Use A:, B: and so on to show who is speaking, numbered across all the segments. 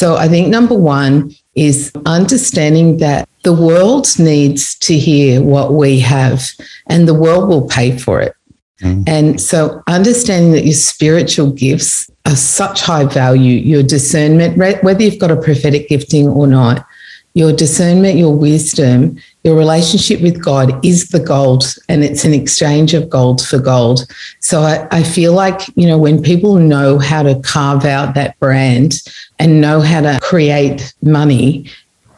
A: So I think number one is understanding that the world needs to hear what we have and the world will pay for it. Mm. And so understanding that your spiritual gifts are such high value, your discernment, whether you've got a prophetic gifting or not, your discernment, your wisdom, your relationship with God is the gold, and it's an exchange of gold for gold. So I, I, feel like, you know, when people know how to carve out that brand and know how to create money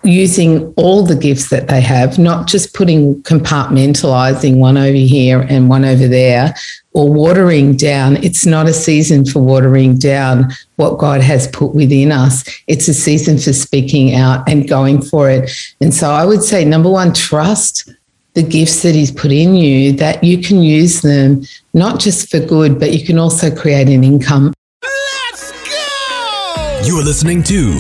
A: using all the gifts that they have, not just putting compartmentalizing one over here and one over there, or watering down. It's not a season for watering down what God has put within us. It's a season for speaking out and going for it. And so I would say, number one, trust the gifts that He's put in you, that you can use them not just for good, but you can also create an income. Let's
B: go! You are listening to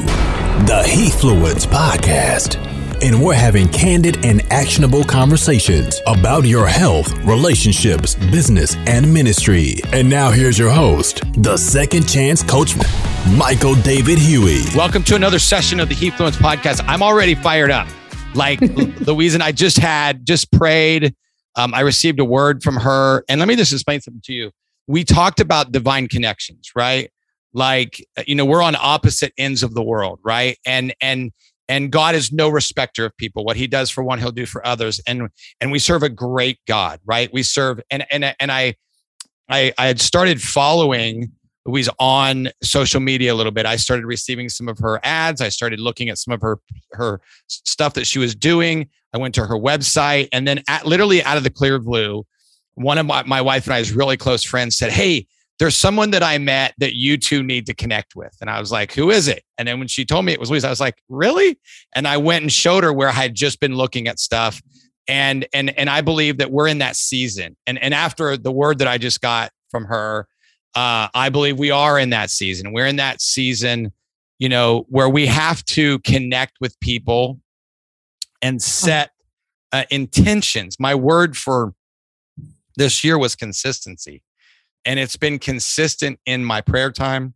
B: the Hefluence Podcast and we're having candid and actionable conversations about your health, relationships, business, and ministry. And now here's your host, the second chance coach, Michael David Huey.
C: Welcome to another session of the Hefluence podcast. I'm already fired up. Like Louise and I just had, just prayed. Um, I received a word from her. And let me just explain something to you. We talked about divine connections, right? Like, you know, we're on opposite ends of the world, right? And, and, and God is no respecter of people. What he does for one, he'll do for others. And and we serve a great God, right? We serve and and and I I I had started following Louise on social media a little bit. I started receiving some of her ads. I started looking at some of her her stuff that she was doing. I went to her website and then at, literally out of the clear blue, one of my, my wife and I's really close friends said, Hey, there's someone that I met that you two need to connect with. And I was like, who is it? And then when she told me it was Louise, I was like, really? And I went and showed her where I had just been looking at stuff. And and and I believe that we're in that season. And and after the word that I just got from her, uh, I believe we are in that season. We're in that season, you know, where we have to connect with people and set uh, intentions. My word for this year was consistency and it's been consistent in my prayer time.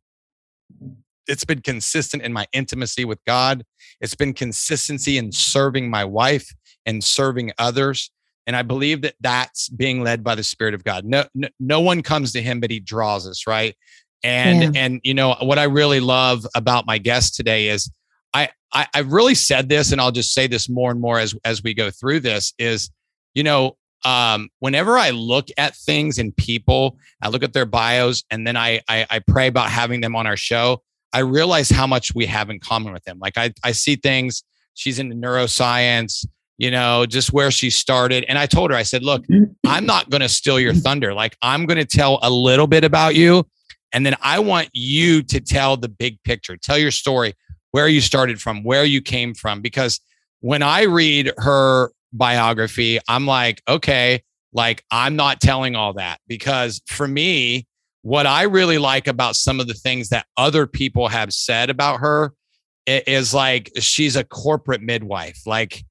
C: It's been consistent in my intimacy with God. It's been consistency in serving my wife and serving others. And I believe that that's being led by the Spirit of God. No, no, no one comes to Him, but He draws us, right? And yeah. and you know what I really love about my guest today is I, I I really said this, and I'll just say this more and more as as we go through this. Is you know um, whenever I look at things and people, I look at their bios and then I, I, I pray about having them on our show. I realize how much we have in common with them. Like I, I see things. She's into neuroscience, you know, just where she started. And I told her, I said, look, I'm not going to steal your thunder. Like I'm going to tell a little bit about you. And then I want you to tell the big picture, tell your story, where you started from, where you came from. Because when I read her biography, I'm like, okay, like I'm not telling all that because for me, what I really like about some of the things that other people have said about her is like she's a corporate midwife, like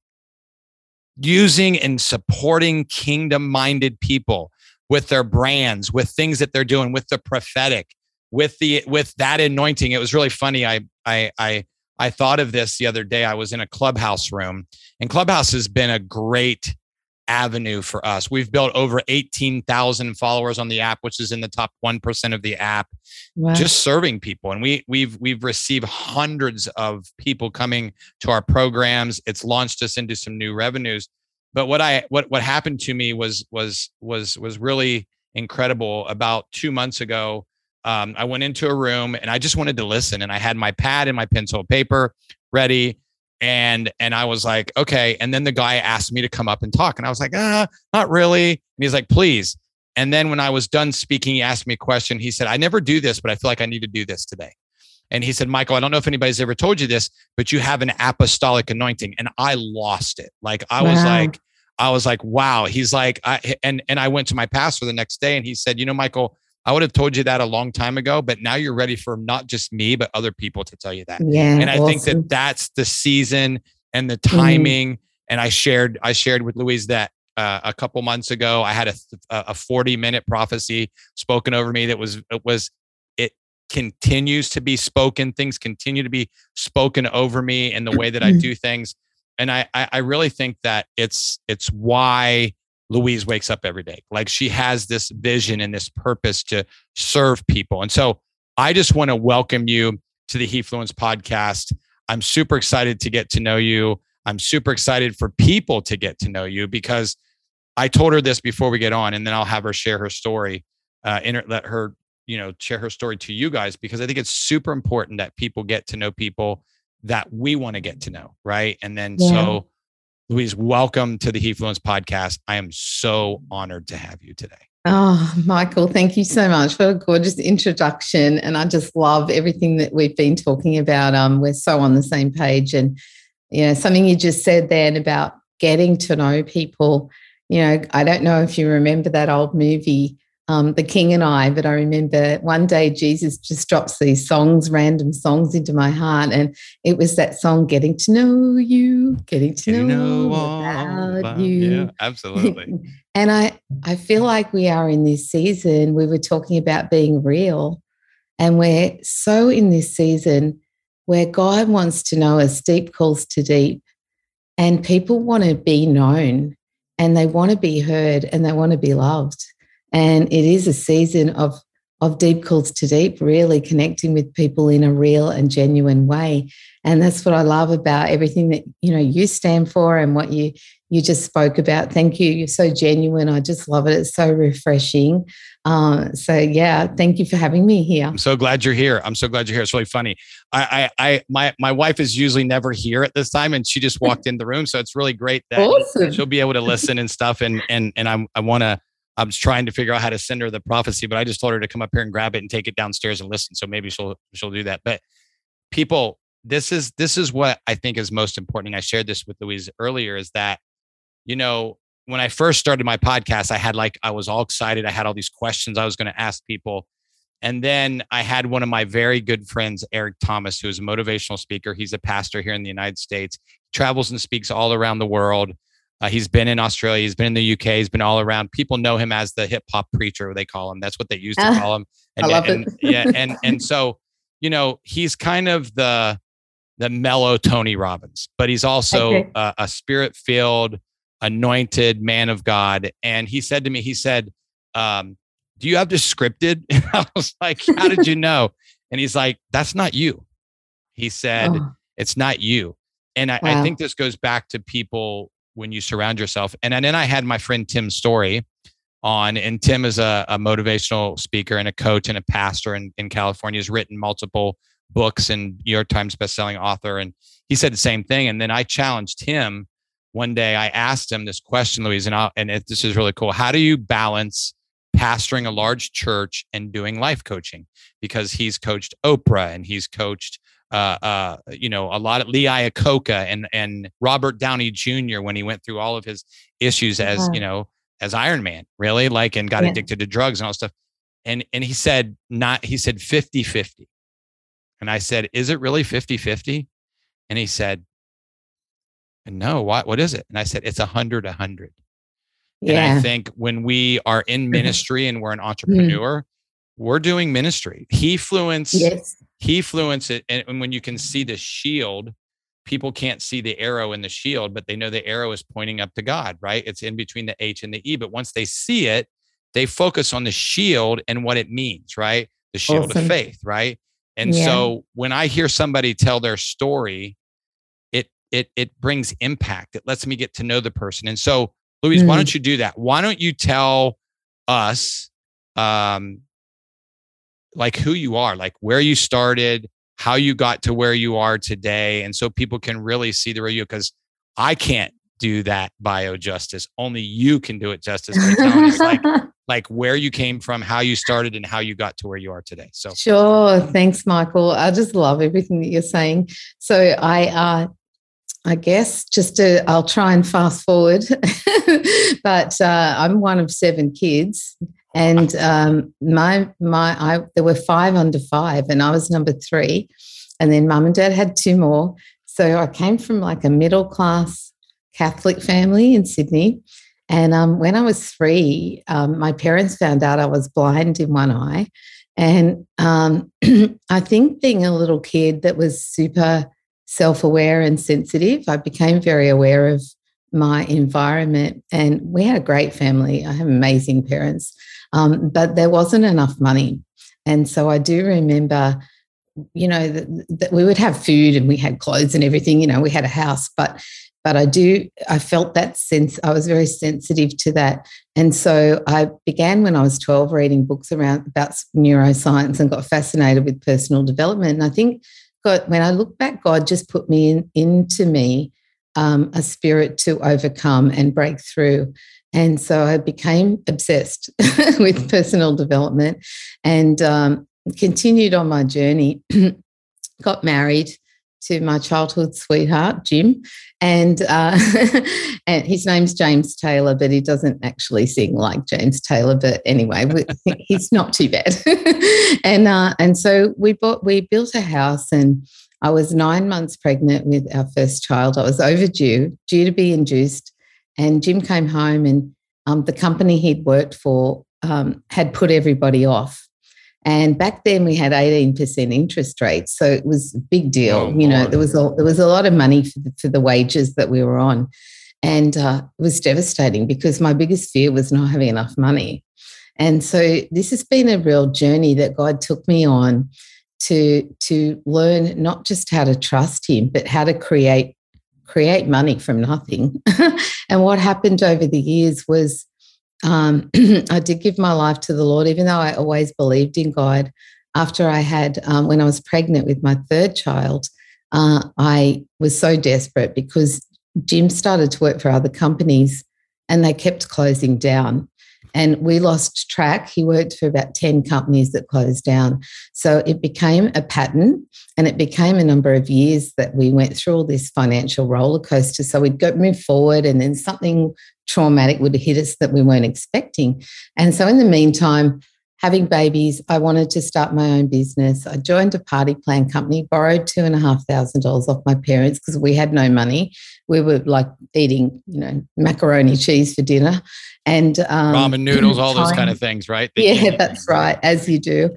C: using and supporting kingdom minded people with their brands, with things that they're doing, with the prophetic, with the with that anointing. It was really funny. I I I I thought of this the other day. I was in a clubhouse room, and Clubhouse has been a great avenue for us. We've built over 18,000 followers on the app, which is in the top 1% of the app, wow. just serving people. And we we've we've received hundreds of people coming to our programs. It's launched us into some new revenues. But what I what what happened to me was was was was really incredible about 2 months ago um, I went into a room and I just wanted to listen. And I had my pad and my pencil paper ready. And and I was like, okay. And then the guy asked me to come up and talk. And I was like, ah, not really. And he's like, please. And then when I was done speaking, he asked me a question. He said, I never do this, but I feel like I need to do this today. And he said, Michael, I don't know if anybody's ever told you this, but you have an apostolic anointing. And I lost it. Like I wow. was like, I was like, wow. He's like, I and and I went to my pastor the next day and he said, you know, Michael, I would have told you that a long time ago, but now you're ready for not just me, but other people to tell you that.
A: Yeah.
C: And I awesome. think that that's the season and the mm-hmm. timing. Mm. And I shared, I shared with Louise that uh, a couple months ago, I had a, a 40 minute prophecy spoken over me that was, it was, it continues to be spoken. Things continue to be spoken over me in the way that I do things. And I, I, I really think that it's it's why Louise wakes up every day. Like she has this vision and this purpose to serve people. And so I just want to welcome you to the Hefluence podcast. I'm super excited to get to know you. I'm super excited for people to get to know you because I told her this before we get on, and then I'll have her share her story, uh, inter- let her, you know, share her story to you guys because I think it's super important that people get to know people that we want to get to know, right? And then yeah. so Louise, welcome to the Hefluence podcast. I am so honored to have you today.
A: Oh, Michael, thank you so much for a gorgeous introduction. And I just love everything that we've been talking about. Um, we're so on the same page. And, you know, something you just said then about getting to know people. You know, I don't know if you remember that old movie, um, The King and I, but I remember one day Jesus just drops these songs, random songs into my heart. And it was that song, Getting to Know You, Getting to getting Know, know about You.
C: Yeah, absolutely.
A: and I, I feel like we are in this season, we were talking about being real. And we're so in this season where God wants to know us, deep calls to deep. And people want to be known and they want to be heard and they want to be loved. And it is a season of of deep calls to deep, really connecting with people in a real and genuine way. And that's what I love about everything that you know you stand for and what you you just spoke about. Thank you. You're so genuine. I just love it. It's so refreshing. Uh, so yeah, thank you for having me here.
C: I'm so glad you're here. I'm so glad you're here. It's really funny. I, I, I my my wife is usually never here at this time, and she just walked in the room, so it's really great that awesome. she'll be able to listen and stuff. And and and I'm I want to I was trying to figure out how to send her the prophecy, but I just told her to come up here and grab it and take it downstairs and listen. So maybe she'll she'll do that. But people, this is this is what I think is most important. And I shared this with Louise earlier. Is that you know when I first started my podcast, I had like I was all excited. I had all these questions I was going to ask people. And then I had one of my very good friends, Eric Thomas, who is a motivational speaker. He's a pastor here in the United States, travels and speaks all around the world. Uh, he's been in Australia. He's been in the UK. He's been all around. People know him as the hip hop preacher. They call him. That's what they used to uh, call him.
A: And, I love
C: and,
A: it.
C: yeah, and and so you know he's kind of the the mellow Tony Robbins, but he's also okay. a, a spirit filled, anointed man of God. And he said to me, he said, um, "Do you have this scripted?" And I was like, "How did you know?" And he's like, "That's not you." He said, oh. "It's not you." And I, wow. I think this goes back to people when you surround yourself. And, and then I had my friend Tim Storey on, and Tim is a, a motivational speaker and a coach and a pastor in, in California. He's written multiple books and New York Times bestselling author. And he said the same thing. And then I challenged him one day. I asked him this question, Louise, and, I'll, and it, this is really cool. How do you balance pastoring a large church and doing life coaching? Because he's coached Oprah and he's coached uh, uh, you know, a lot of Lee Iacocca and and Robert Downey Jr. when he went through all of his issues as yeah. you know as Iron Man, really like and got yeah. addicted to drugs and all stuff. And and he said not he said 50-50. And I said, "Is it really 50-50?" And he said, "No, what what is it?" And I said, "It's a 100 a 100." Yeah. And I think when we are in ministry and we're an mm. entrepreneur, mm. we're doing ministry. Hefluence yes Hefluence it and when you can see the shield people can't see the arrow in the shield but they know the arrow is pointing up to god right it's in between the h and the e but once they see it they focus on the shield and what it means right the shield awesome. of faith right and yeah. so when i hear somebody tell their story it it it brings impact it lets me get to know the person and so louise mm. why don't you do that why don't you tell us um like who you are, like where you started, how you got to where you are today. And so people can really see the real you because I can't do that bio justice. Only you can do it justice like, like where you came from, how you started, and how you got to where you are today. So
A: sure. Thanks, Michael. I just love everything that you're saying. So I uh I guess just to, I'll try and fast forward, but uh, I'm one of seven kids, and um, my my I there were five under five, and I was number three. And then mum and dad had two more. So I came from like a middle class Catholic family in Sydney. And um, when I was three, um, my parents found out I was blind in one eye. And um, I think being a little kid that was super self aware and sensitive, I became very aware of my environment. And we had a great family. I have amazing parents, um, but there wasn't enough money. And so I do remember, you know, that, we would have food and we had clothes and everything. You know, we had a house, but but I do, I felt that sense, I was very sensitive to that. And so I began when I was 12 reading books around about neuroscience and got fascinated with personal development. And I think God, when I look back, God just put me in, into me um, a spirit to overcome and break through. And so I became obsessed with personal development and um, continued on my journey. got married to my childhood sweetheart, Jim, and uh, and his name's James Taylor, but he doesn't actually sing like James Taylor. But anyway, he's not too bad. and uh, and so we bought we built a house, and I was nine months pregnant with our first child. I was overdue, due to be induced, and Jim came home, and um, the company he'd worked for um, had put everybody off and back then we had 18% interest rates. So it was a big deal. Oh, you know, Lord. there was a, there was a lot of money for the, for the wages that we were on. And uh, it was devastating because my biggest fear was not having enough money. And so this has been a real journey that God took me on to, to learn not just how to trust him, but how to create create money from nothing. and what happened over the years was um, I did give my life to the Lord, even though I always believed in God. After I had, um, when I was pregnant with my third child, uh, I was so desperate because Jim started to work for other companies and they kept closing down. And we lost track. He worked for about 10 companies that closed down. So it became a pattern and it became a number of years that we went through all this financial roller coaster. So we'd go move forward and then something traumatic would hit us that we weren't expecting. And so, in the meantime, having babies, I wanted to start my own business. I joined a party plan company, borrowed two and a half thousand dollars off my parents because we had no money. We were like eating, you know, macaroni cheese for dinner and um,
C: ramen noodles, all those kind of things, right?
A: yeah, that's right, as you do.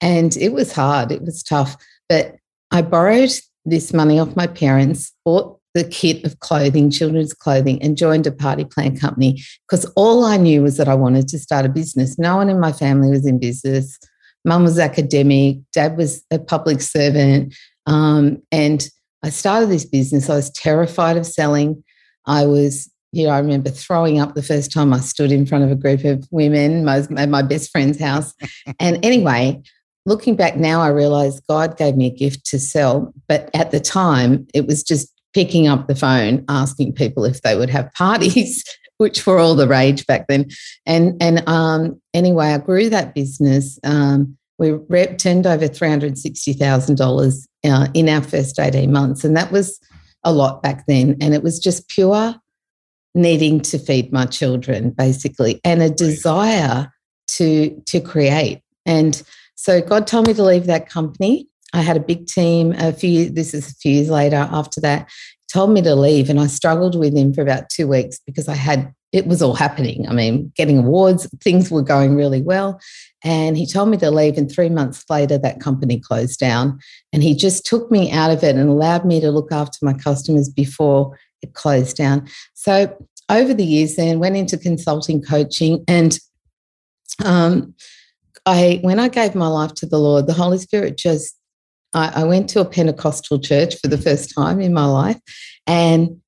A: And it was hard. It was tough, but I borrowed this money off my parents, bought the kit of clothing, children's clothing, and joined a party plan company because all I knew was that I wanted to start a business. No one in my family was in business. Mum was academic, dad was a public servant. Um, and I started this business. I was terrified of selling. I was, you know, I remember throwing up the first time I stood in front of a group of women my, at my best friend's house. and anyway, looking back now, I realize God gave me a gift to sell. But at the time, it was just picking up the phone, asking people if they would have parties, which were all the rage back then. And and um, anyway, I grew that business. Um, we rep- turned over three hundred sixty thousand uh, dollars in our first eighteen months, and that was a lot back then. And it was just pure needing to feed my children, basically, and a desire to to create. And so God told me to leave that company I had a big team a few, this is a few years later after that, told me to leave. And I struggled with him for about two weeks because I had, it was all happening. I mean, getting awards, things were going really well. And he told me to leave. And three months later, that company closed down. And he just took me out of it and allowed me to look after my customers before it closed down. So over the years, then went into consulting coaching and um, I, when I gave my life to the Lord, the Holy Spirit just I, I went to a Pentecostal church for the first time in my life. And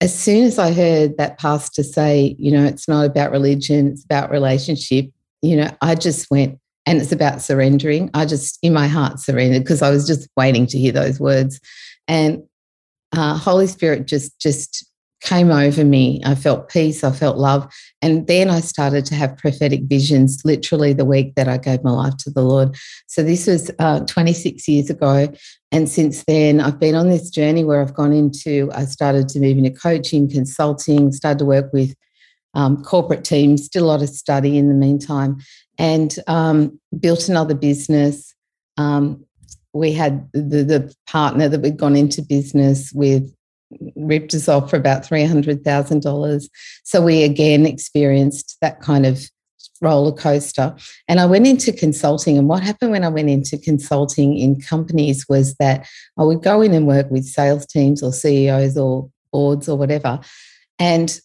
A: as soon as I heard that pastor say, you know, it's not about religion, it's about relationship, you know, I just went, and it's about surrendering. I just, in my heart, surrendered because I was just waiting to hear those words. And uh, Holy Spirit just, just came over me. I felt peace, I felt love. And then I started to have prophetic visions literally the week that I gave my life to the Lord. So this was uh, 26 years ago. And since then, I've been on this journey where I've gone into, I started to move into coaching, consulting, started to work with um, corporate teams, did a lot of study in the meantime, and um, built another business. Um, we had the, the partner that we'd gone into business with ripped us off for about $300,000. So we again experienced that kind of roller coaster. And I went into consulting. And what happened when I went into consulting in companies was that I would go in and work with sales teams or CEOs or boards or whatever. And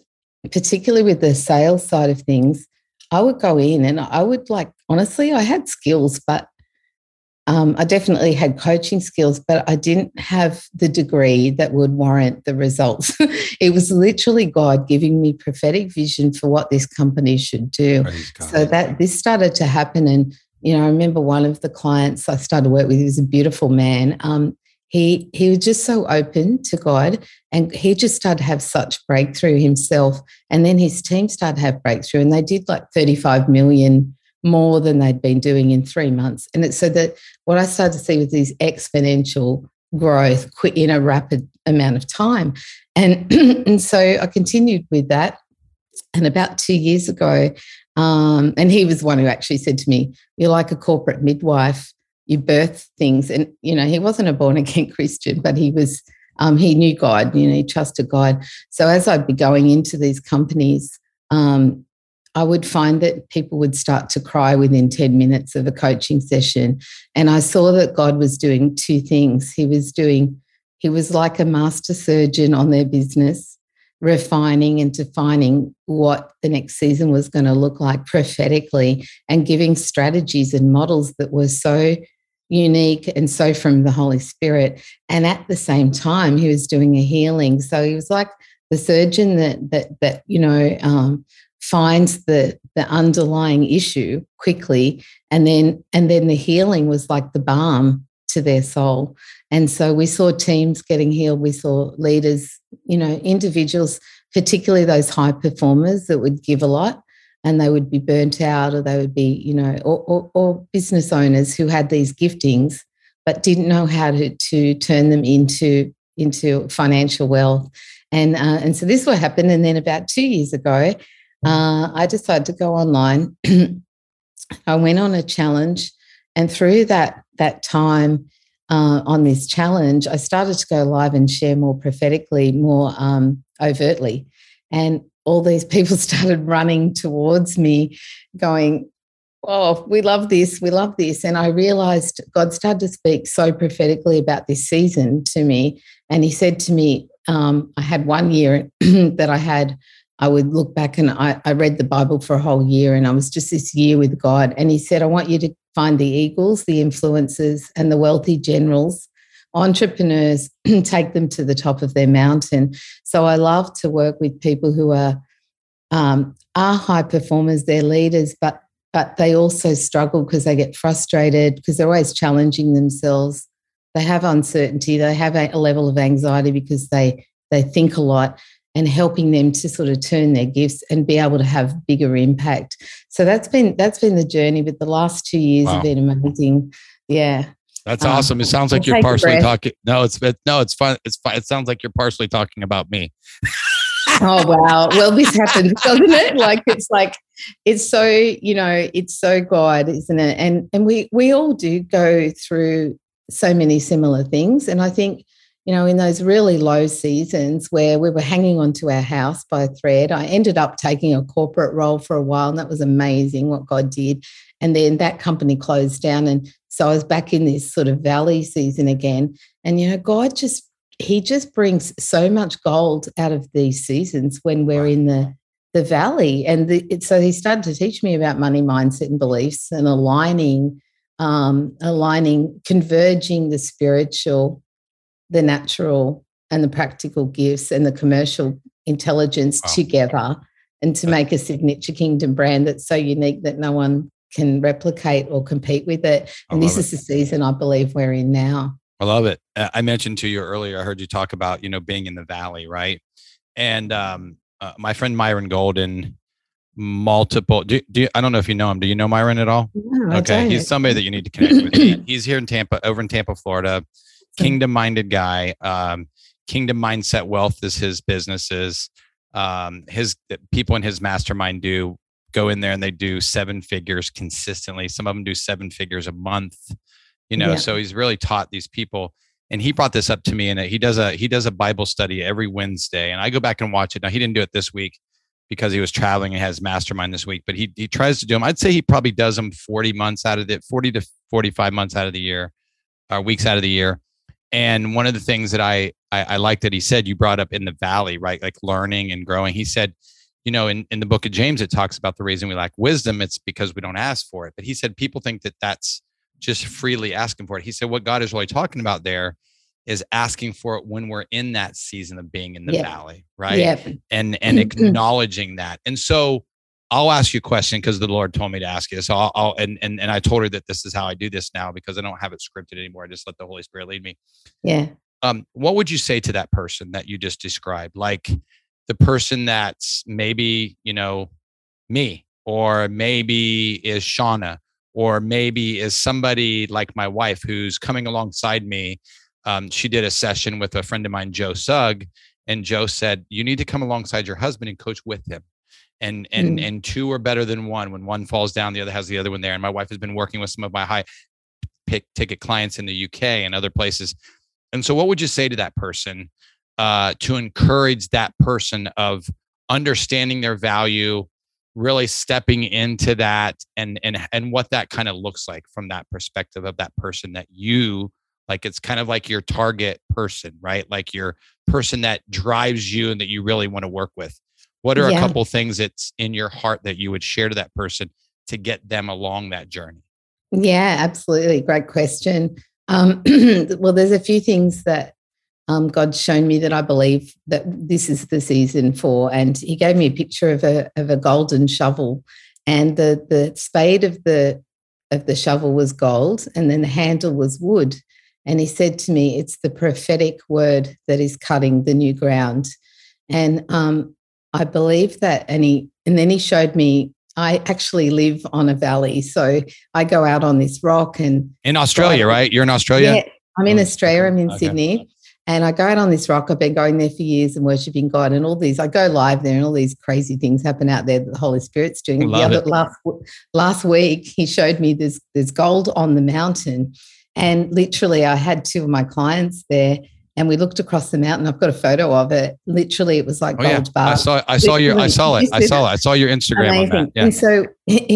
A: particularly with the sales side of things, I would go in and I would like, honestly, I had skills, but um, I definitely had coaching skills, but I didn't have the degree that would warrant the results. it was literally God giving me prophetic vision for what this company should do. So that this started to happen. And, you know, I remember one of the clients I started work with, he was a beautiful man. Um, he he was just so open to God and he just started to have such breakthrough himself. And then his team started to have breakthrough and they did like 35 million more than they'd been doing in three months. And it's so that what I started to see was these exponential growth in a rapid amount of time. And, and so I continued with that. And about two years ago, um, and he was one who actually said to me, You're like a corporate midwife you birth things. And, you know, he wasn't a born again Christian, but he was, um, he knew God, you know, he trusted God. So as I'd be going into these companies, um, I would find that people would start to cry within 10 minutes of a coaching session. And I saw that God was doing two things. He was doing, he was like a master surgeon on their business, refining and defining what the next season was going to look like prophetically and giving strategies and models that were so unique and so from the Holy Spirit. And at the same time, he was doing a healing. So he was like the surgeon that that that you know um, finds the the underlying issue quickly, and then and then the healing was like the balm to their soul. And so we saw teams getting healed. We saw leaders, you know, individuals, particularly those high performers that would give a lot and they would be burnt out or they would be, you know, or, or, or business owners who had these giftings but didn't know how to, to turn them into, into financial wealth. And, uh, and so this what happened. And then about two years ago, uh, I decided to go online. I went on a challenge. And through that, that time uh, on this challenge, I started to go live and share more prophetically, more um, overtly. And all these people started running towards me, going, Oh, we love this, we love this. And I realized God started to speak so prophetically about this season to me. And He said to me, um, I had one year that I had, I would look back and I, I read the Bible for a whole year, and I was just this year with God. And He said, I want you to find the eagles, the influencers, and the wealthy generals entrepreneurs take them to the top of their mountain. So I love to work with people who are um, are high performers, they're leaders, but but they also struggle because they get frustrated because they're always challenging themselves. They have uncertainty. They have a, a level of anxiety because they they think a lot and helping them to sort of turn their gifts and be able to have bigger impact. So that's been that's been the journey. But the last two years wow. have been amazing. Yeah.
C: That's um, awesome. It sounds like you're partially talking. No, it's no, it's fun. It's fun. It sounds like you're partially talking about me.
A: oh wow. Well, this happens, doesn't it? Like it's like it's so you know it's so God, isn't it? And and we we all do go through so many similar things, and I think you know in those really low seasons where we were hanging onto our house by a thread, I ended up taking a corporate role for a while, and that was amazing what God did. And then that company closed down, and so I was back in this sort of valley season again. And, you know, God just, He just brings so much gold out of these seasons when we're in the, the valley. And the, it, so He started to teach me about money mindset and beliefs and aligning, um, aligning, converging the spiritual, the natural, and the practical gifts and the commercial intelligence wow. together and to make a signature kingdom brand that's so unique that no one can replicate or compete with it. And this it. is the season I believe we're in now.
C: I love it. I mentioned to you earlier, I heard you talk about, you know, being in the valley, right? And um, uh, my friend Myron Golden, multiple, do, do I don't know if you know him. Do you know Myron at all?
A: No,
C: okay. He's somebody that you need to connect with. He's here in Tampa, over in Tampa, Florida, kingdom minded guy. Um, kingdom mindset wealth is his businesses. Um, his people in his mastermind do go in there and they do seven figures consistently. Some of them do seven figures a month, you know. Yeah. So he's really taught these people. And he brought this up to me, and he does a he does a Bible study every Wednesday, and I go back and watch it. Now he didn't do it this week, because he was traveling and has mastermind this week. But he he tries to do them. I'd say he probably does them 40 months out of the 40 to 45 months out of the year, or uh, weeks out of the year. And one of the things that I, I I like that he said you brought up in the valley, right? Like learning and growing. He said, you know, in, in the book of James, it talks about the reason we lack wisdom. It's because we don't ask for it. But he said people think that that's just freely asking for it. He said what God is really talking about there is asking for it when we're in that season of being in the valley, right? And and mm-hmm. acknowledging that. And so I'll ask you a question because the Lord told me to ask you. So I'll, I'll, and and and I told her that this is how I do this now because I don't have it scripted anymore. I just let the Holy Spirit lead me.
A: Yeah.
C: Um, what would you say to that person that you just described? Like the person that's maybe, you know, me, or maybe is Shauna, or maybe is somebody like my wife who's coming alongside me um, she did a session with a friend of mine, Joe Sugg, and Joe said, "You need to come alongside your husband and coach with him." And and mm. and two are better than one. When one falls down, the other has the other one there. And my wife has been working with some of my high pick ticket clients in the UK and other places. And so, what would you say to that person uh, to encourage that person of understanding their value, really stepping into that, and and and what that kind of looks like from that perspective of that person that you like it's kind of like your target person, right? Like your person that drives you and that you really want to work with. What are yeah. a couple things that's in your heart that you would share to that person to get them along that journey?
A: Yeah, absolutely. Great question. Um, well, there's a few things that um, God's shown me that I believe that this is the season for. And He gave me a picture of a of a golden shovel, and the the spade of the of the shovel was gold, and then the handle was wood. And he said to me, It's the prophetic word that is cutting the new ground. And um, I believe that. And he and then he showed me I actually live on a valley. So I go out on this rock and
C: in Australia, right? You're in Australia?
A: Yeah, I'm in oh, Australia, I'm in okay. Sydney. And I go out on this rock. I've been going there for years and worshiping God and all these. I go live there and all these crazy things happen out there that the Holy Spirit's doing.
C: Love
A: the other, last last week, he showed me there's there's gold on the mountain and literally, I had two of my clients there, and we looked across the mountain. I've got a photo of it. Literally, it was like oh, gold
C: yeah. bar. I saw. I saw your. I saw it. I saw it. I saw your Instagram Amazing. on that. Yeah.
A: And so,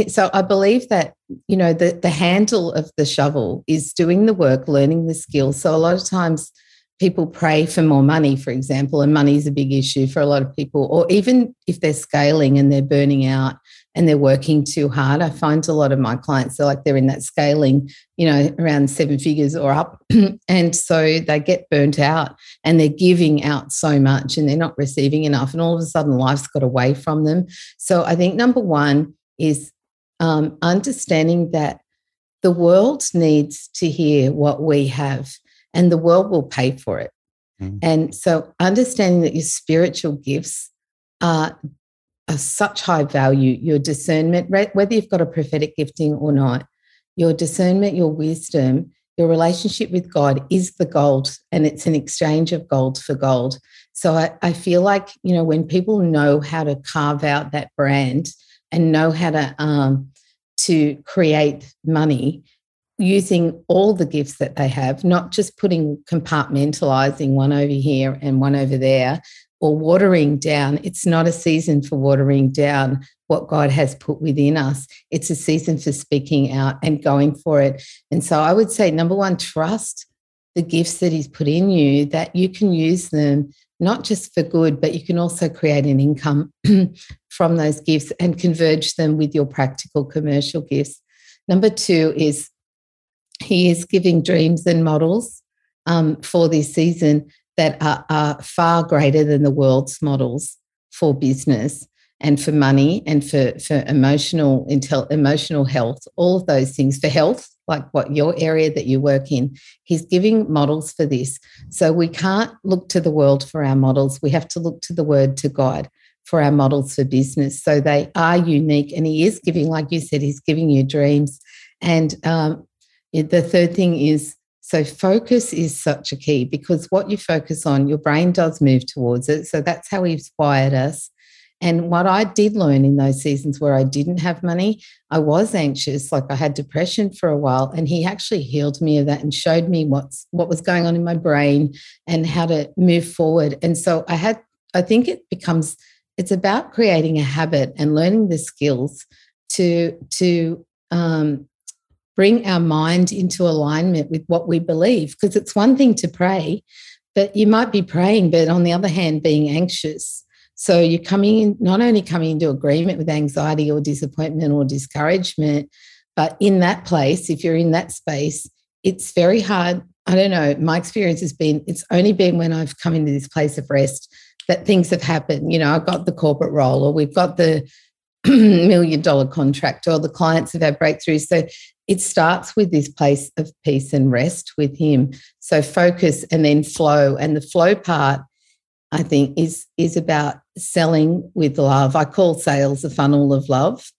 A: so I believe that you know the the handle of the shovel is doing the work, learning the skills. So a lot of times people pray for more money, for example, and money is a big issue for a lot of people, or even if they're scaling and they're burning out and they're working too hard. I find a lot of my clients are like they're in that scaling, you know, around seven figures or up. and so they get burnt out and they're giving out so much and they're not receiving enough. And all of a sudden life's got away from them. So I think number one is um, understanding that the world needs to hear what we have and the world will pay for it. Mm. And so understanding that your spiritual gifts are, are such high value, your discernment, whether you've got a prophetic gifting or not, your discernment, your wisdom, your relationship with God is the gold, and it's an exchange of gold for gold. So I, I feel like, you know, when people know how to carve out that brand and know how to um, to create money, using all the gifts that they have, not just putting compartmentalizing one over here and one over there or watering down. It's not a season for watering down what God has put within us. It's a season for speaking out and going for it. And so I would say, number one, trust the gifts that He's put in you, that you can use them not just for good, but you can also create an income from those gifts and converge them with your practical commercial gifts. Number two is he is giving dreams and models um, for this season that are, are far greater than the world's models for business and for money and for, for emotional intel, emotional health, all of those things for health, like what your area that you work in. He's giving models for this. So we can't look to the world for our models. We have to look to the word to God for our models for business. So they are unique. And he is giving, like you said, he's giving you dreams. And um, the third thing is so focus is such a key because what you focus on, your brain does move towards it. So that's how he's wired us. And what I did learn in those seasons where I didn't have money, I was anxious, like I had depression for a while. And he actually healed me of that and showed me what's what was going on in my brain and how to move forward. And so I had, I think it becomes it's about creating a habit and learning the skills to to um, bring our mind into alignment with what we believe. Because it's one thing to pray, but you might be praying, but on the other hand, being anxious. So you're coming in, not only coming into agreement with anxiety or disappointment or discouragement, but in that place, if you're in that space, it's very hard. I don't know. My experience has been it's only been when I've come into this place of rest that things have happened. You know, I've got the corporate role or we've got the million dollar contract or the clients have had breakthroughs. So it starts with this place of peace and rest with him. So focus and then flow. And the flow part, I think, is, is about selling with love. I call sales a funnel of love.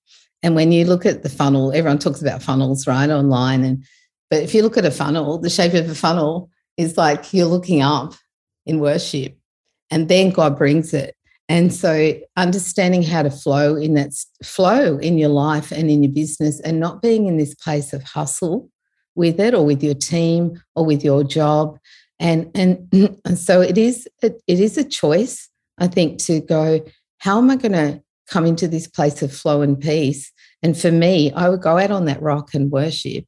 A: And when you look at the funnel, everyone talks about funnels, right, online. And but if you look at a funnel, the shape of a funnel is like you're looking up in worship, and then God brings it. And so understanding how to flow in that flow in your life and in your business and not being in this place of hustle with it or with your team or with your job. And, and, and so it is, it, it is a choice, I think, to go, how am I going to come into this place of flow and peace? And for me, I would go out on that rock and worship,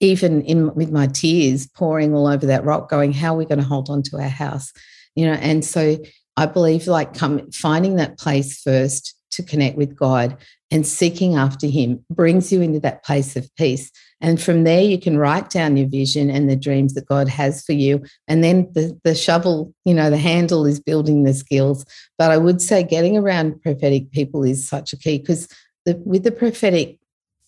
A: even in with my tears pouring all over that rock, going, how are we going to hold on to our house? You know, and so I believe like come finding that place first to connect with God and seeking after Him brings you into that place of peace. And from there, you can write down your vision and the dreams that God has for you. And then the, the shovel, you know, the handle is building the skills. But I would say getting around prophetic people is such a key because with the prophetic,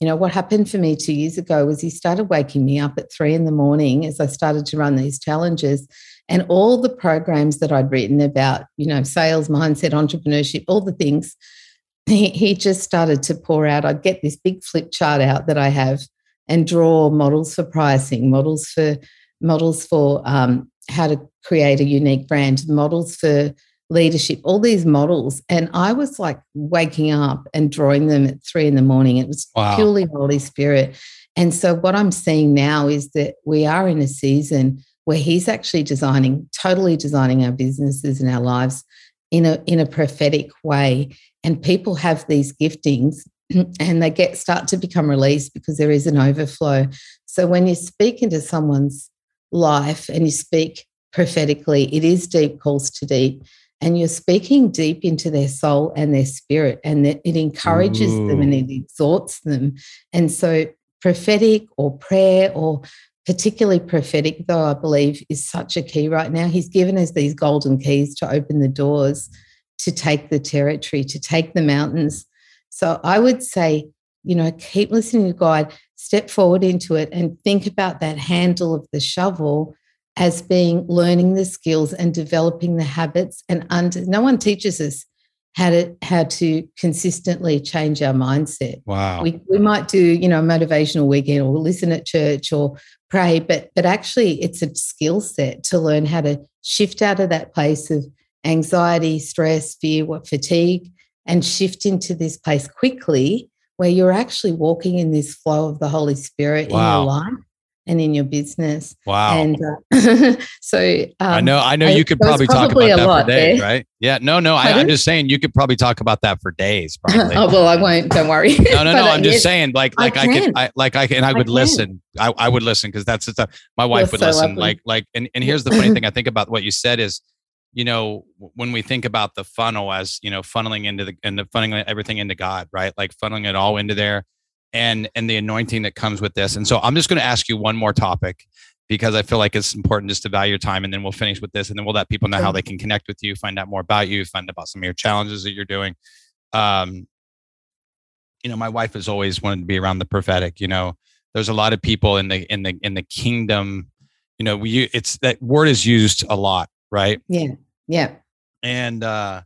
A: you know, what happened for me two years ago was he started waking me up at three in the morning as I started to run these challenges and all the programs that I'd written about, you know, sales, mindset, entrepreneurship, all the things, he, he just started to pour out. I'd get this big flip chart out that I have and draw models for pricing, models for models for um, how to create a unique brand, models for leadership, all these models. And I was like waking up and drawing them at three in the morning. It was wow. purely Holy Spirit. And so what I'm seeing now is that we are in a season where he's actually designing, totally designing our businesses and our lives in a in a prophetic way. And people have these giftings and they get start to become released because there is an overflow. So when you speak into someone's life and you speak prophetically, it is deep calls to deep. And you're speaking deep into their soul and their spirit, and it encourages Ooh. them and it exhorts them. And so, prophetic or prayer or particularly prophetic, though I believe is such a key right now. He's given us these golden keys to open the doors, to take the territory, to take the mountains. So I would say, you know, keep listening to God, step forward into it, and think about that handle of the shovel as being learning the skills and developing the habits. And under, no one teaches us how to how to consistently change our mindset.
C: Wow.
A: We, we might do, you know, a motivational weekend or listen at church or pray, but but actually it's a skill set to learn how to shift out of that place of anxiety, stress, fear, what fatigue, and shift into this place quickly where you're actually walking in this flow of the Holy Spirit wow. in your life and in your business.
C: Wow.
A: And uh, so um,
C: I know, I know you could probably, probably talk about that for days, right? Yeah. No, no, I, am just saying you could probably talk about that for days. Probably.
A: oh, well, I won't. Don't worry.
C: no, no, no. I'm just saying like, like I, I could, I, like I can, I would I listen. I, I would listen because that's the my wife You're would so listen. Lovely. Like, like, and, and here's the funny thing I think about what you said is, you know, when we think about the funnel as, you know, funneling into the, and the funneling everything into God, right? Like funneling it all into there and and the anointing that comes with this. And so I'm just going to ask you one more topic because I feel like it's important just to value your time, and then we'll finish with this, and then we'll let people know how they can connect with you, find out more about you, find out about some of your challenges that you're doing. Um, you know, my wife has always wanted to be around the prophetic. You know, there's a lot of people in the in the in the kingdom. You know, we it's that word is used a lot, right?
A: Yeah, yeah.
C: And uh,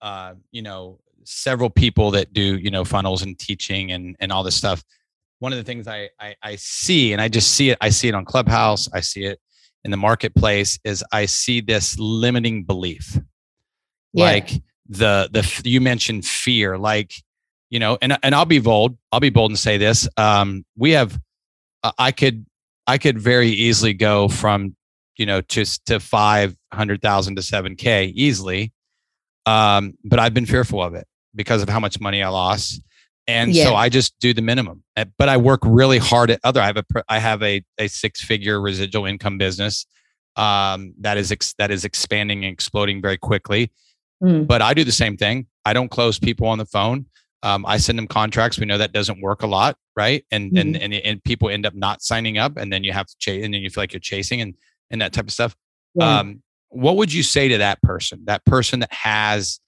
C: uh, you know, several people that do you know funnels and teaching and and all this stuff. One of the things I, I, I see and i just see it i see it on clubhouse i see it in the marketplace is i see this limiting belief. Yeah. like the the you mentioned fear like you know and and i'll be bold i'll be bold and say this um we have i could i could very easily go from you know just to 500000 to 7k easily Um, but I've been fearful of it because of how much money I lost. And yeah. so I just do the minimum, eh, but I work really hard at other. I have a I have a, a six figure residual income business um, that is ex, that is expanding and exploding very quickly. Mm. But I do the same thing. I don't close people on the phone. Um, I send them contracts. We know that doesn't work a lot, right? And mm-hmm. and and and people end up not signing up, and then you have to chase, and then you feel like you're chasing and and that type of stuff. Yeah. Um, what would you say to that person? That person that has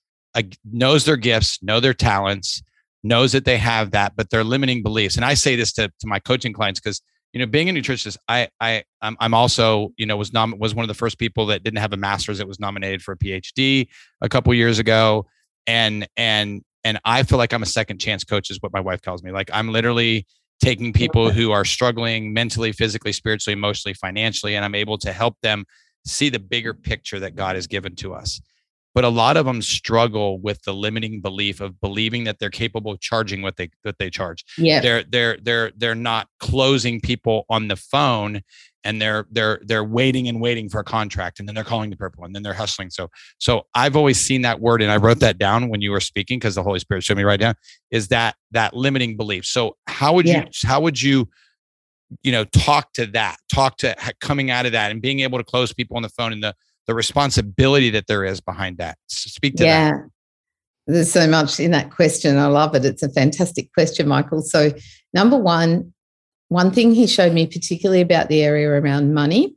C: knows their gifts, know their talents, knows that they have that, but they're limiting beliefs. And I say this to to my coaching clients because you know, being a nutritionist, I I I'm, I'm also you know was nom- was one of the first people that didn't have a master's that was nominated for a PhD a couple years ago, and and and I feel like I'm a second chance coach, is what my wife calls me. Like I'm literally taking people who are struggling mentally, physically, spiritually, emotionally, financially, and I'm able to help them see the bigger picture that God has given to us. But a lot of them struggle with the limiting belief of believing that they're capable of charging what they what they charge.
A: Yeah.
C: They're they're they're they're not closing people on the phone and they're they're they're waiting and waiting for a contract and then they're calling the purple and then they're hustling so so i've always seen that word and i wrote that down when you were speaking because the holy spirit showed me right down is that that limiting belief so how would yeah. you how would you you know talk to that talk to coming out of that and being able to close people on the phone and the the responsibility that there is behind that speak to yeah. that
A: there's so much in that question. I love it. It's a fantastic question, Michael. So, number one, one thing he showed me particularly about the area around money.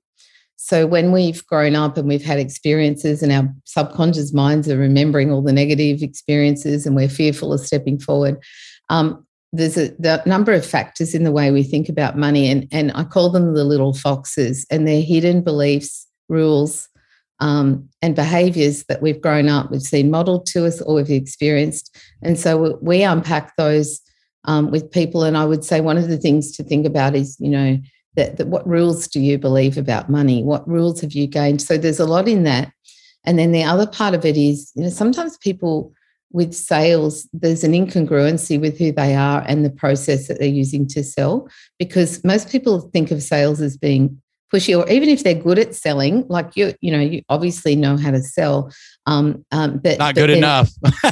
A: So when we've grown up and we've had experiences and our subconscious minds are remembering all the negative experiences and we're fearful of stepping forward, um, there's a the number of factors in the way we think about money, and and I call them the little foxes, and they're hidden beliefs, rules, um, and behaviors that we've grown up, we've seen modeled to us or we've experienced, and so we unpack those um, with people. And I would say one of the things to think about is, you know, that, that what rules do you believe about money? What rules have you gained? So there's a lot in that. And then the other part of it is, you know, sometimes people with sales, there's an incongruency with who they are and the process that they're using to sell. Because most people think of sales as being pushy, or even if they're good at selling, like you, you know, you obviously know how to sell. Um, um, but
C: not but good then, enough. I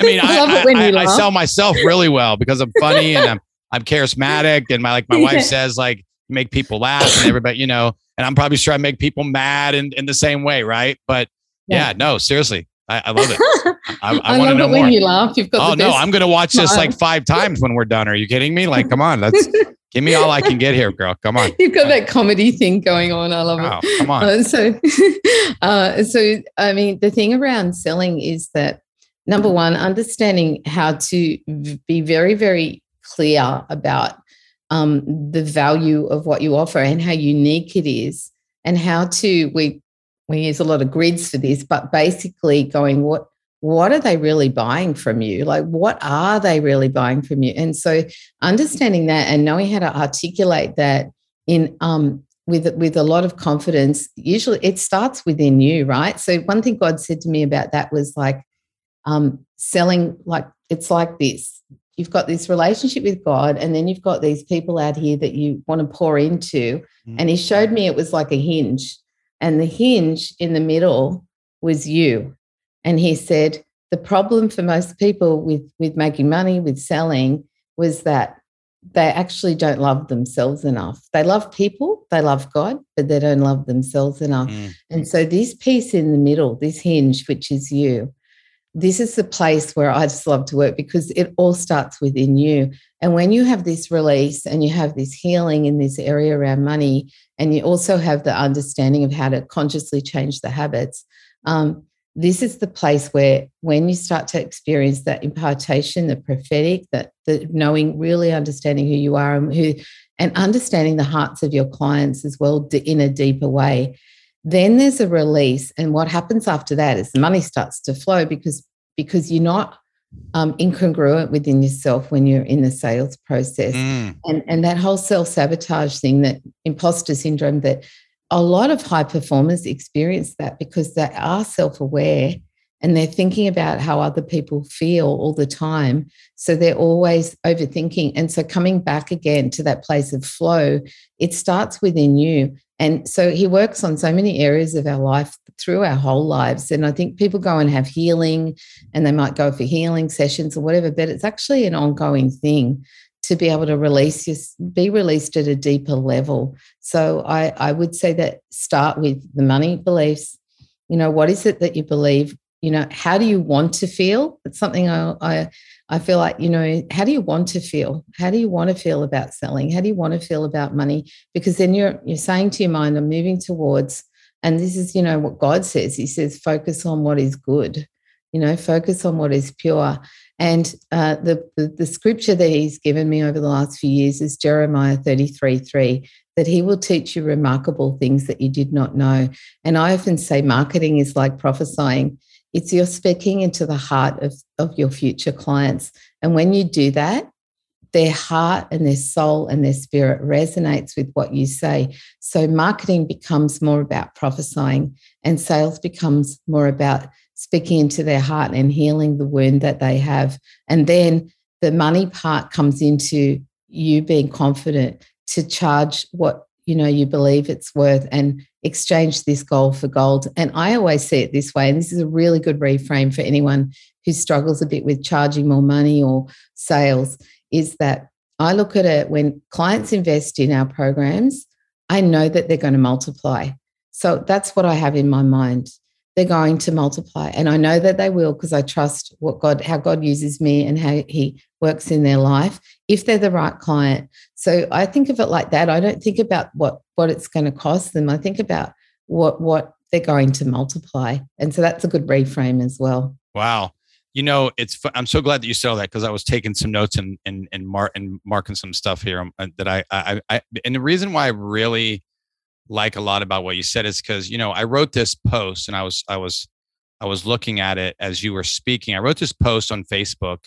C: mean, I, I, I, I, sell myself really well because I'm funny and I'm I'm charismatic, and my like my wife says like make people laugh and everybody, you know, and I'm probably sure I make people mad in in the same way, right? But yeah, yeah no, seriously. I, I, love it. I, I, I want to know more.
A: When you laugh, you've got.
C: Oh no, I'm going to watch this like five times when we're done. Are you kidding me? Like, come on, let's Give me all I can get here, girl. Come on.
A: You've got that comedy thing going on. I love
C: oh,
A: it.
C: Come on. Uh,
A: so, uh, so I mean, the thing around selling is that number one, understanding how to be very, very clear about um, the value of what you offer and how unique it is, and how to we we use a lot of grids for this, but basically going what what are they really buying from you? Like, what are they really buying from you? And so, understanding that and knowing how to articulate that in um, with with a lot of confidence. Usually, it starts within you, right? So, one thing God said to me about that was like um, selling. Like, it's like this: you've got this relationship with God, and then you've got these people out here that you want to pour into. Mm-hmm. And He showed me it was like a hinge, and the hinge in the middle was you and he said, the problem for most people with, with making money, with selling, was that they actually don't love themselves enough. They love people, they love God, but they don't love themselves enough. Mm. And so, this piece in the middle, this hinge, which is you, this is the place where I just love to work because it all starts within you. And when you have this release and you have this healing in this area around money, and you also have the understanding of how to consciously change the habits, um, this is the place where when you start to experience that impartation the prophetic that the knowing really understanding who you are and who and understanding the hearts of your clients as well in a deeper way then there's a release and what happens after that is the money starts to flow because because you're not um, incongruent within yourself when you're in the sales process mm. and and that whole self-sabotage thing that imposter syndrome that a lot of high performers experience that because they are self aware and they're thinking about how other people feel all the time. So they're always overthinking. And so coming back again to that place of flow, it starts within you. And so he works on so many areas of our life through our whole lives. And I think people go and have healing and they might go for healing sessions or whatever, but it's actually an ongoing thing to be able to release your, be released at a deeper level. So I, I would say that start with the money beliefs. You know, what is it that you believe? you know how do you want to feel? It's something I, I i feel like you know how do you want to feel? How do you want to feel about selling? How do you want to feel about money? Because then you're you're saying to your mind i'm moving towards and this is you know what god says. He says focus on what is good. You know focus on what is pure and uh, the, the, scripture that he's given me over the last few years is jeremiah 33 3 that he will teach you remarkable things that you did not know and i often say marketing is like prophesying it's you're speaking into the heart of, of your future clients. And when you do that, their heart and their soul and their spirit resonates with what you say. So marketing becomes more about prophesying, and sales becomes more about speaking into their heart and healing the wound that they have. And then the money part comes into you being confident to charge what you know you believe it's worth and exchange this gold for gold. And i always see it this way and this is a really good reframe for anyone who struggles a bit with charging more money or sales is that i look at it when clients invest in our programs i know that they're going to multiply. So that's what i have in my mind they're going to multiply. And i know that they will because i trust what god how god uses me and how he works in their life if they're the right client. So i think of it like that. I don't think about what what it's going to cost them. I think about what what they're going to multiply. And so that's a good reframe as well.
C: Wow. You know it's i'm so glad that you said that because i was taking some notes and and and, mark, and marking some stuff here um, that I, I i and the reason why i really like a lot about what you said is because you know I wrote this post and I was I was I was looking at it as you were speaking. I wrote this post on Facebook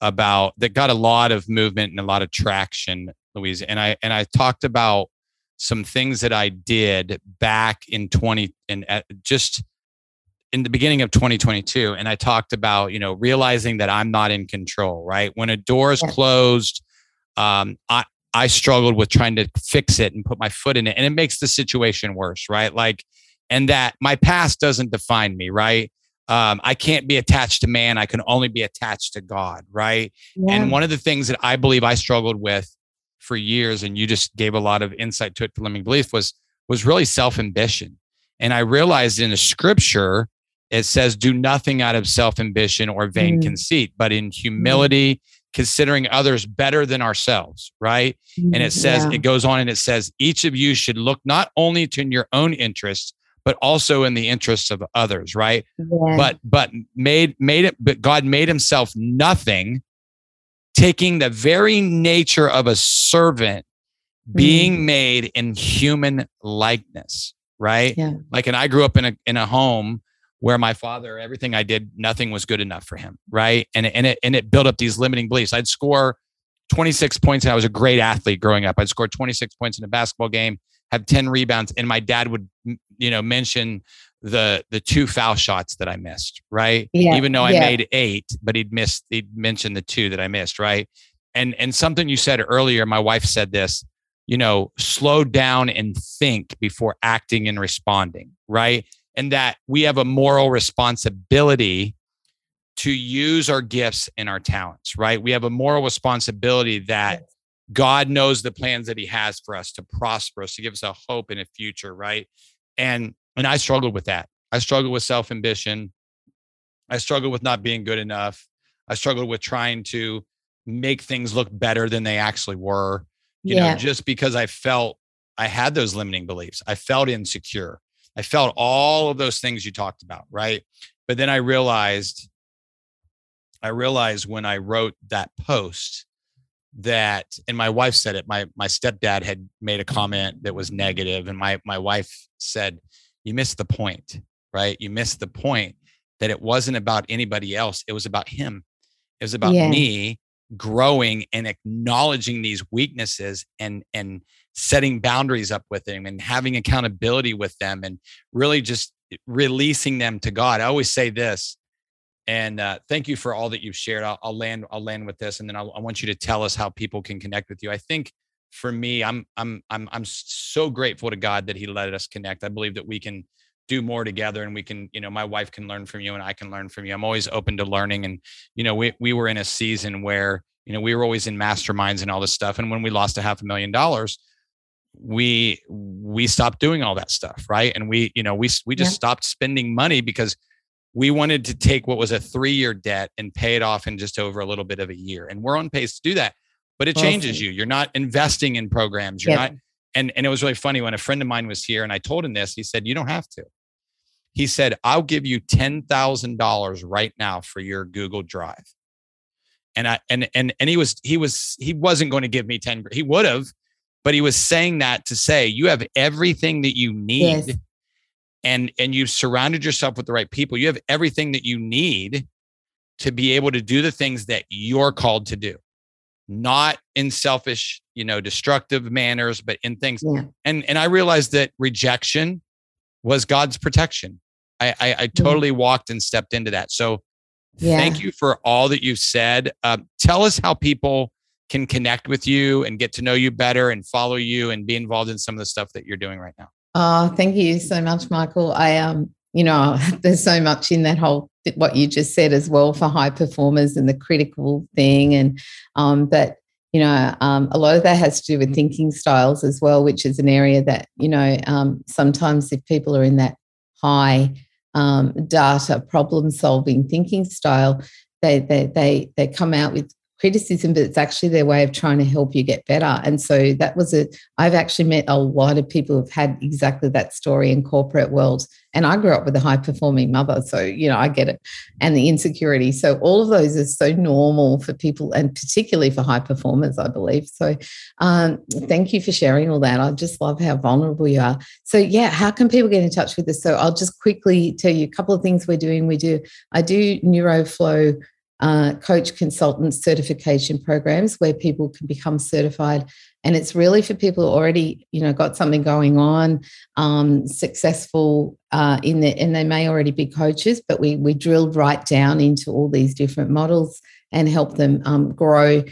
C: about that got a lot of movement and a lot of traction, Louise. And I and I talked about some things that I did back in 20 and just in the beginning of 2022 and I talked about, you know, realizing that I'm not in control, right? When a door is closed, um, I, I struggled with trying to fix it and put my foot in it. And it makes the situation worse, right? Like, and that my past doesn't define me, right? Um, I can't be attached to man. I can only be attached to God, right? Yeah. And one of the things that I believe I struggled with for years, and you just gave a lot of insight to it for limiting belief, was was really self ambition. And I realized in the scripture, it says, "Do nothing out of self ambition or vain mm. conceit, but in humility." Considering others better than ourselves, right? And it says, yeah. it goes on and it says, each of you should look not only to your own interests, but also in the interests of others, right? Yeah. But but made made it, but God made himself nothing, taking the very nature of a servant, being mm. made in human likeness, right? Yeah. Like, and I grew up in a in a home where my father, everything I did, nothing was good enough for him, right? And and it and it built up these limiting beliefs. I'd score 26 points, and I was a great athlete growing up. I'd score 26 points in a basketball game, have 10 rebounds, and my dad would, you know, mention the the two foul shots that I missed, right? Yeah, Even though I yeah. made eight, but he'd missed, he'd mentioned the two that I missed, right? And and something you said earlier, my wife said this, you know, slow down and think before acting and responding, right? And that we have a moral responsibility to use our gifts and our talents, right? We have a moral responsibility that God knows the plans that He has for us to prosper us, to give us a hope in a future, right? And and I struggled with that. I struggled with self ambition. I struggled with not being good enough. I struggled with trying to make things look better than they actually were. You yeah. know, just because I felt I had those limiting beliefs. I felt insecure. I felt all of those things you talked about, right? But then I realized, I realized when I wrote that post that, and my wife said it. My my stepdad had made a comment that was negative, and my my wife said, "You missed the point, right? You missed the point that it wasn't about anybody else. It was about him. It was about yeah. me growing and acknowledging these weaknesses and and setting boundaries up with them and having accountability with them and really just releasing them to God. I always say this And uh, thank you for all that you've shared. I'll, I'll land. I'll land with this, and then I'll, I want you to tell us how people can connect with you. I think for me, I'm I'm I'm I'm so grateful to God that He let us connect. I believe that we can do more together, and we can, you know, my wife can learn from you, and I can learn from you. I'm always open to learning, and you know, we we were in a season where you know we were always in masterminds and all this stuff, and when we lost a half a million dollars, we we stopped doing all that stuff, right? And we you know we we just yeah. stopped spending money because we wanted to take what was a three year debt and pay it off in just over a little bit of a year. And we're on pace to do that, but it changes you. You're not investing in programs. You're not. And, and it was really funny when a friend of mine was here and I told him this, he said, you don't have to. He said, I'll give you $10,000 right now for your Google drive. And I, and, and, and he was, he was, he wasn't going to give me 10, he would have, but he was saying that to say, you have everything that you need yes. and and you've surrounded yourself with the right people. You have everything that you need to be able to do the things that you're called to do. Not in selfish you know destructive manners but in things. Yeah. and and i realized that rejection was god's protection. I i, I totally yeah. walked and stepped into that. So yeah. thank you for all that you've said. Uh, tell us how people can connect with you and get to know you better and follow you and be involved in some of the stuff that you're doing right now
A: Oh, thank you so much, Michael. I um, you know, there's so much in that whole what you just said as well for high performers and the critical thing, and um, but you know, um, a lot of that has to do with thinking styles as well, which is an area that you know um, sometimes if people are in that high um, data problem solving thinking style, they they they they come out with criticism, but it's actually their way of trying to help you get better. And so that was a, I've actually met a lot of people who've had exactly that story in corporate world. And I grew up with a high performing mother. So, you know, I get it. And the insecurity. So all of those are so normal for people and particularly for high performers, I believe. So um, thank you for sharing all that. I just love how vulnerable you are. So yeah, how can people get in touch with us? So I'll just quickly tell you a couple of things we're doing. We do, I do NeuroFlow uh, coach consultant certification programs where people can become certified. And it's really for people who already you know got something going on um, successful uh, in the and they may already be coaches but we we drilled right down into all these different models and help them um, grow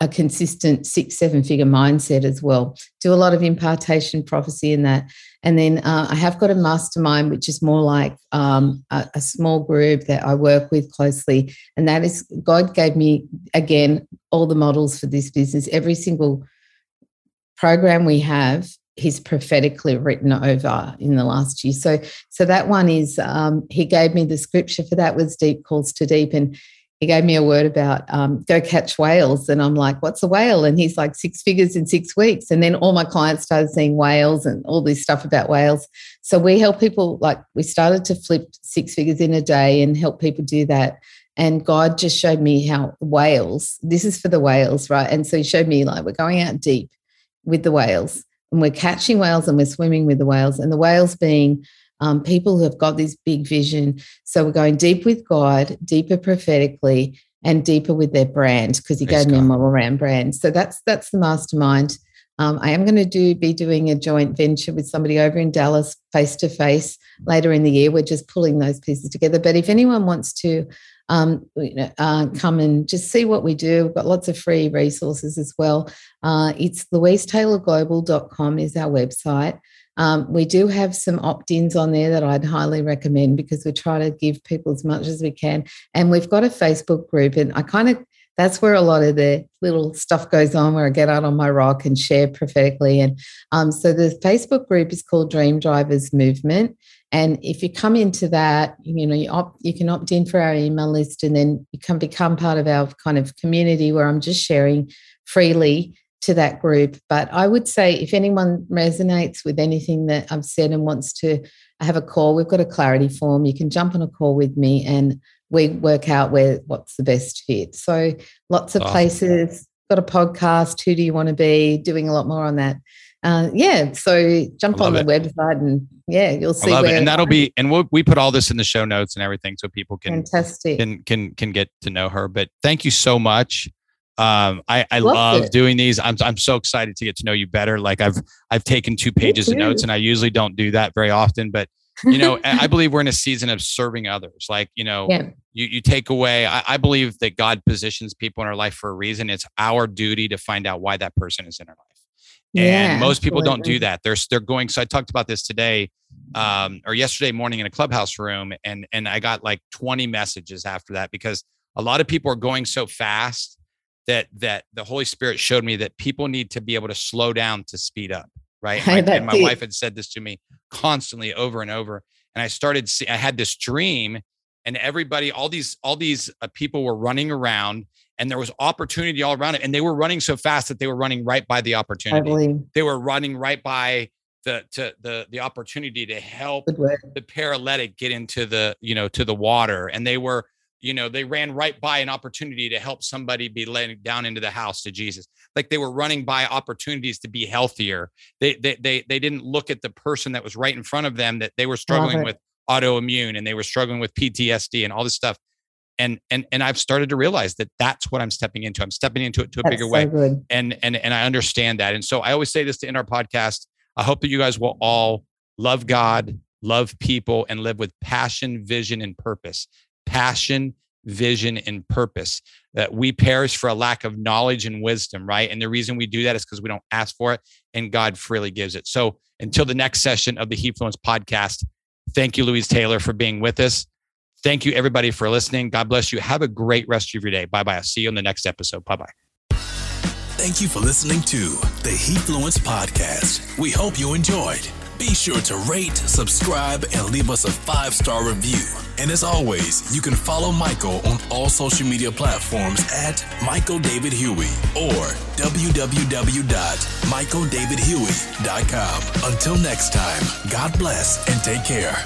A: a consistent six seven figure mindset as well. Do a lot of impartation prophecy in that and then uh, I have got a mastermind, which is more like um, a, a, small group that I work with closely. And that is, God gave me, again, all the models for this business. Every single program we have He's prophetically written over in the last year. So, so that one is, um, He gave me the scripture for that was Deep Calls to Deep. And he gave me a word about um, go catch whales. And I'm like, what's a whale? And he's like, six figures in six weeks. And then all my clients started seeing whales and all this stuff about whales. So we help people, like, we started to flip six figures in a day and help people do that. And God just showed me how whales, this is for the whales, right? And so he showed me, like, we're going out deep with the whales and we're catching whales and we're swimming with the whales. And the whales being, um, people who have got this big vision. So we're going deep with God, deeper prophetically, and deeper with their brand because He gave God. me a model around brand. So that's that's the mastermind. Um, I am going to do be doing a joint venture with somebody over in Dallas face to face later in the year. We're just pulling those pieces together. But if anyone wants to um, you know, uh, come and just see what we do. We've got lots of free resources as well. Uh, it's louisetaylorglobal.com is our website. Um, we do have some opt ins on there that I'd highly recommend because we try to give people as much as we can. And we've got a Facebook group, and I kind of that's where a lot of the little stuff goes on where I get out on my rock and share prophetically. And um, so the Facebook group is called Dream Drivers Movement. And if you come into that, you know, you, opt, you can opt in for our email list and then you can become part of our kind of community where I'm just sharing freely to that group. But I would say if anyone resonates with anything that I've said and wants to have a call, we've got a clarity form. You can jump on a call with me and we work out where what's the best fit. So lots of awesome. places. Got a podcast. Who do you want to be? Doing a lot more on that. Uh, yeah, so jump on the it. website and yeah, you'll see.
C: Where, and that'll be and we'll, we put all this in the show notes and everything so people can
A: fantastic
C: can can can get to know her. But thank you so much. Um, I, I love, doing these. I'm, I'm so excited to get to know you better. Like I've, I've taken two pages of notes and I usually don't do that very often, but you know, I believe we're in a season of serving others. Like, you know, yeah. you, you take away, I, I, believe that God positions people in our life for a reason. It's our duty to find out why that person is in our life. And yeah, most people absolutely. don't do that. They're, they're going, so I talked about this today um, or yesterday morning in a clubhouse room and, and I got like 20 messages after that because a lot of people are going so fast that, that the Holy Spirit showed me that people need to be able to slow down to speed up right? My, and my wife had said this to me constantly over and over. And I started, see, I had this dream and everybody, all these, all these uh, people were running around and there was opportunity all around it. And they were running so fast that they were running right by the opportunity. They were running right by the, to the, the opportunity to help the paralytic get into the, you know, to the water. And they were, you know they ran right by an opportunity to help somebody be led down into the house to jesus. Like they were running by opportunities to be healthier. They they they, they didn't look at the person that was right in front of them that they were struggling with autoimmune and they were struggling with ptsd and all this stuff. And and and i've started to realize that that's what i'm stepping into. I'm stepping into it to a that's bigger so way. good. and and and i understand that. And so i always say this to end our podcast. I hope that you guys will all love god love people and live with passion vision and purpose passion, vision, and purpose. That we perish for a lack of knowledge and wisdom, right? And the reason we do that is because we don't ask for it and God freely gives it. So until the next session of the Hefluence podcast, thank you, Louise Taylor, for being with us. Thank you, everybody, for listening. God bless you. Have a great rest of your day. Bye bye. I'll see you in the next episode. Bye bye.
B: Thank you for listening to the Hefluence podcast. We hope you enjoyed. Be sure to rate, subscribe, and leave us a five star review. And as always, you can follow Michael on all social media platforms at Michael David Huey or www.michaeldavidhuey.com. Until next time, God bless and take care.